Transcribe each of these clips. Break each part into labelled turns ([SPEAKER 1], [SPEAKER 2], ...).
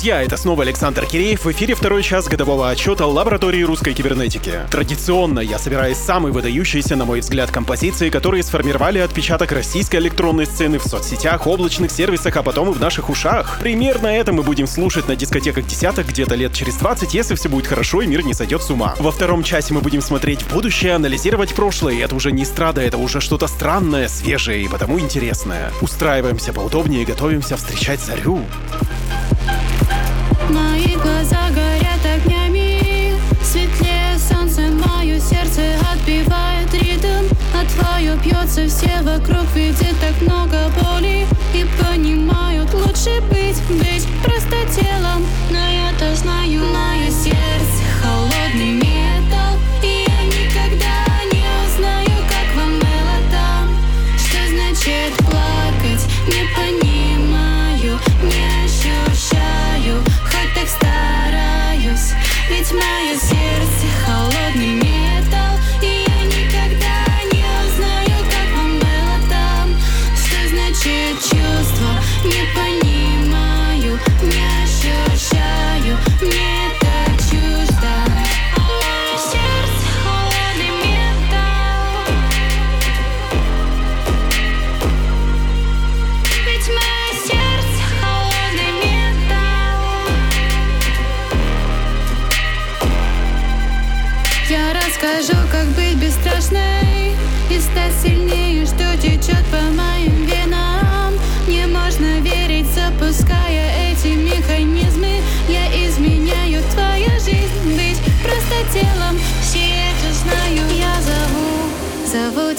[SPEAKER 1] Друзья, это снова Александр Киреев. В эфире второй час годового отчета лаборатории русской кибернетики. Традиционно я собираю самые выдающиеся, на мой взгляд, композиции, которые сформировали отпечаток российской электронной сцены в соцсетях, облачных сервисах, а потом и в наших ушах. Примерно это мы будем слушать на дискотеках десяток где-то лет через 20, если все будет хорошо и мир не сойдет с ума. Во втором часе мы будем смотреть в будущее, анализировать прошлое. Это уже не страда, это уже что-то странное, свежее и потому интересное. Устраиваемся поудобнее и готовимся встречать зарю.
[SPEAKER 2] Мои глаза горят огнями. Светлее солнце мое сердце отбивает ритм. А твое бьется все вокруг видит так много боли. И понимают лучше быть, быть просто телом. Но я-то знаю, сердце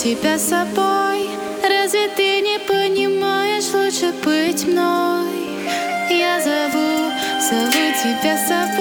[SPEAKER 2] тебя с собой. Разве ты не понимаешь, лучше быть мной? Я зову, зову тебя с собой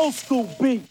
[SPEAKER 3] old school beat.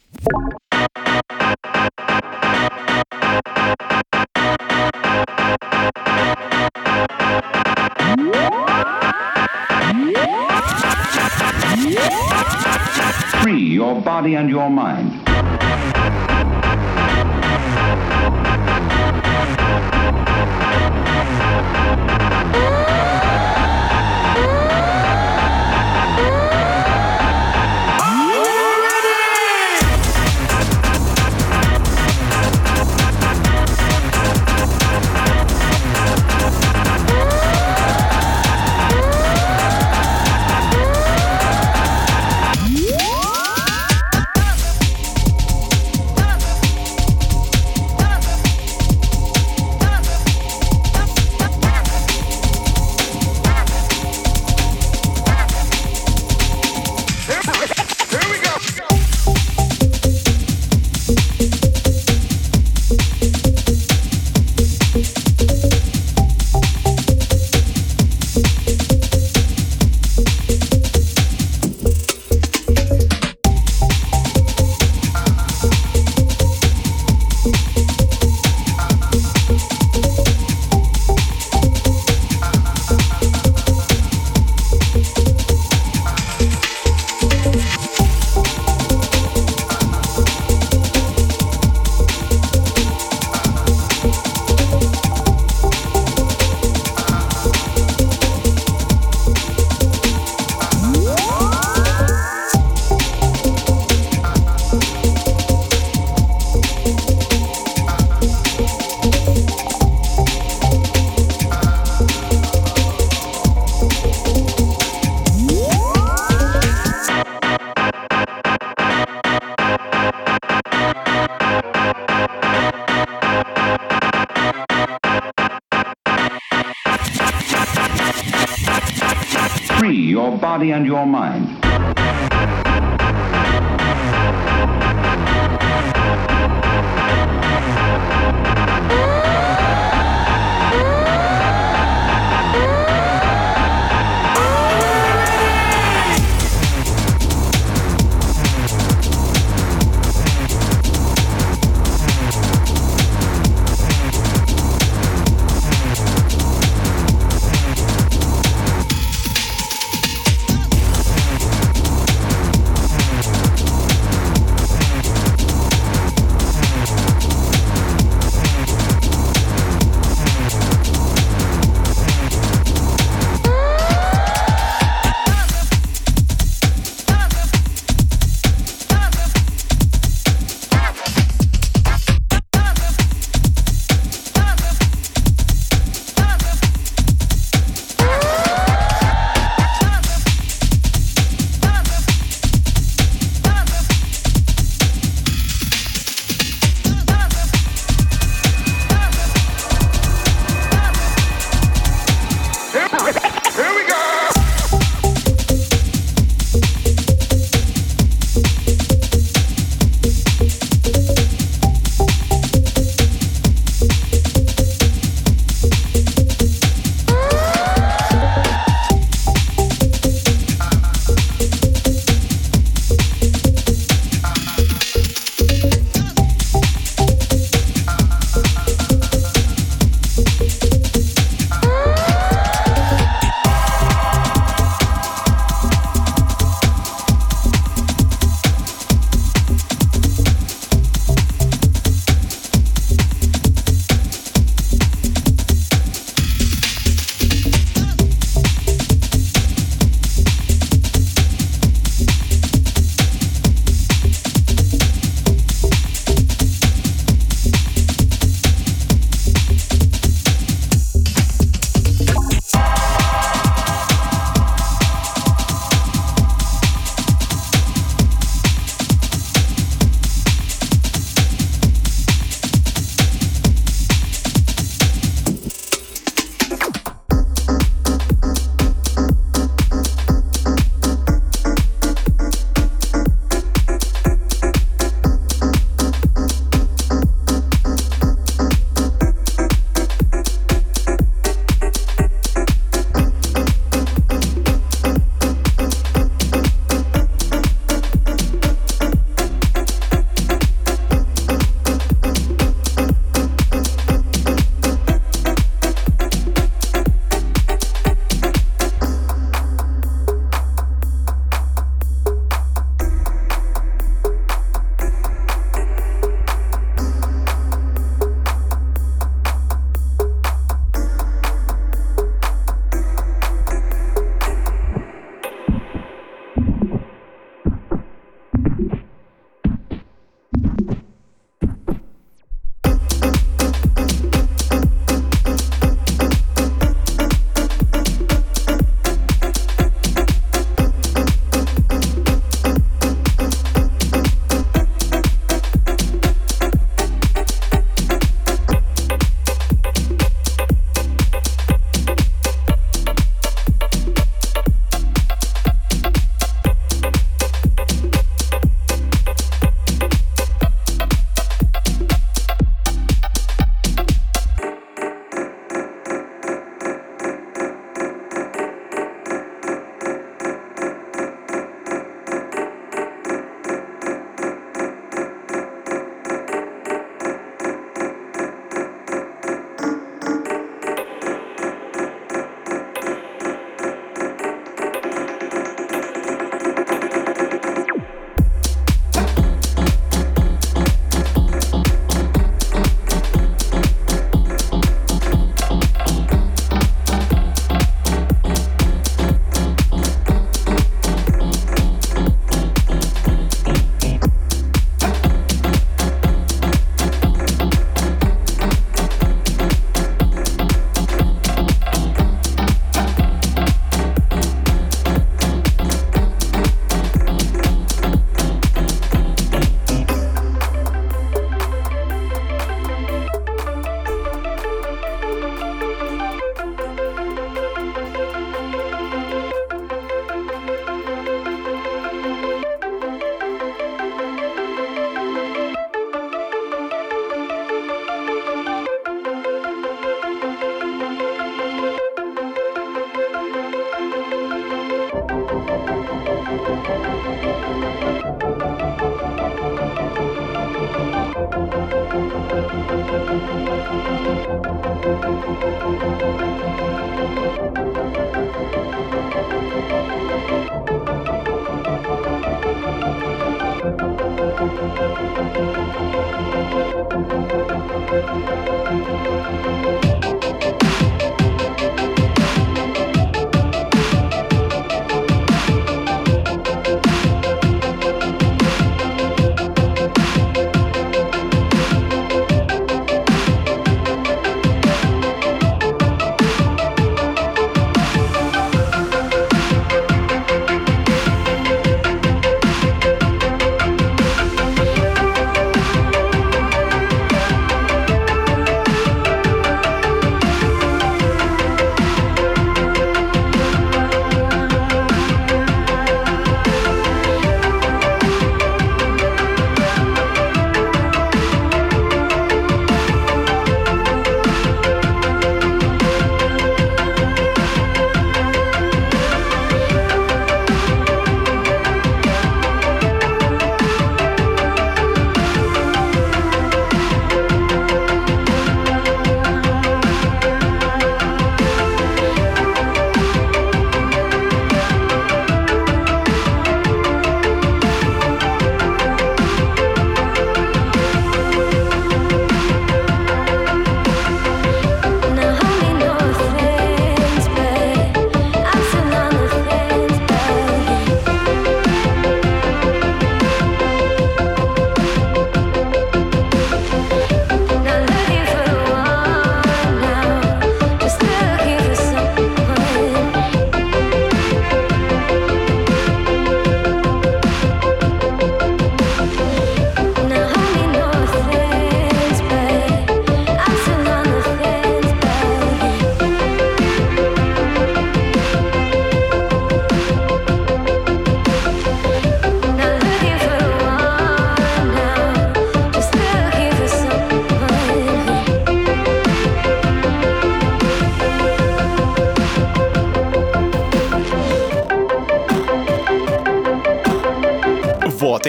[SPEAKER 4] Body and your mind.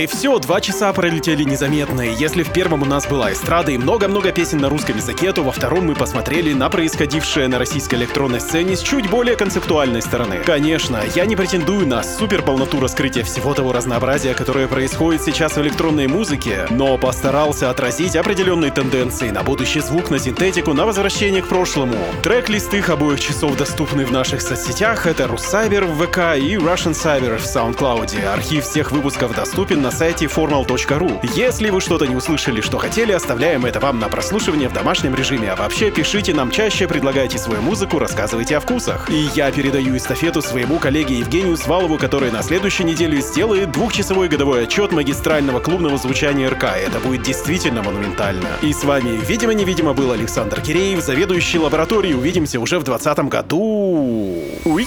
[SPEAKER 1] Вот и все, два часа пролетели незаметно. Если в первом у нас была эстрада и много-много песен на русском языке, то во втором мы посмотрели на происходившее на российской электронной сцене с чуть более концептуальной стороны. Конечно, я не претендую на супер полноту раскрытия всего того разнообразия, которое происходит сейчас в электронной музыке, но постарался отразить определенные тенденции на будущий звук, на синтетику, на возвращение к прошлому. Трек-листы их обоих часов доступны в наших соцсетях, это Руссайбер в ВК и Russian Cyber в SoundCloud. Архив всех выпусков доступен на сайте formal.ru. Если вы что-то не услышали, что хотели, оставляем это вам на прослушивание в домашнем режиме. А вообще, пишите нам чаще, предлагайте свою музыку, рассказывайте о вкусах. И я передаю эстафету своему коллеге Евгению Свалову, который на следующей неделе сделает двухчасовой годовой отчет магистрального клубного звучания РК. Это будет действительно монументально. И с вами, видимо-невидимо, был Александр Киреев, заведующий лабораторией. Увидимся уже в 2020 году. Уй.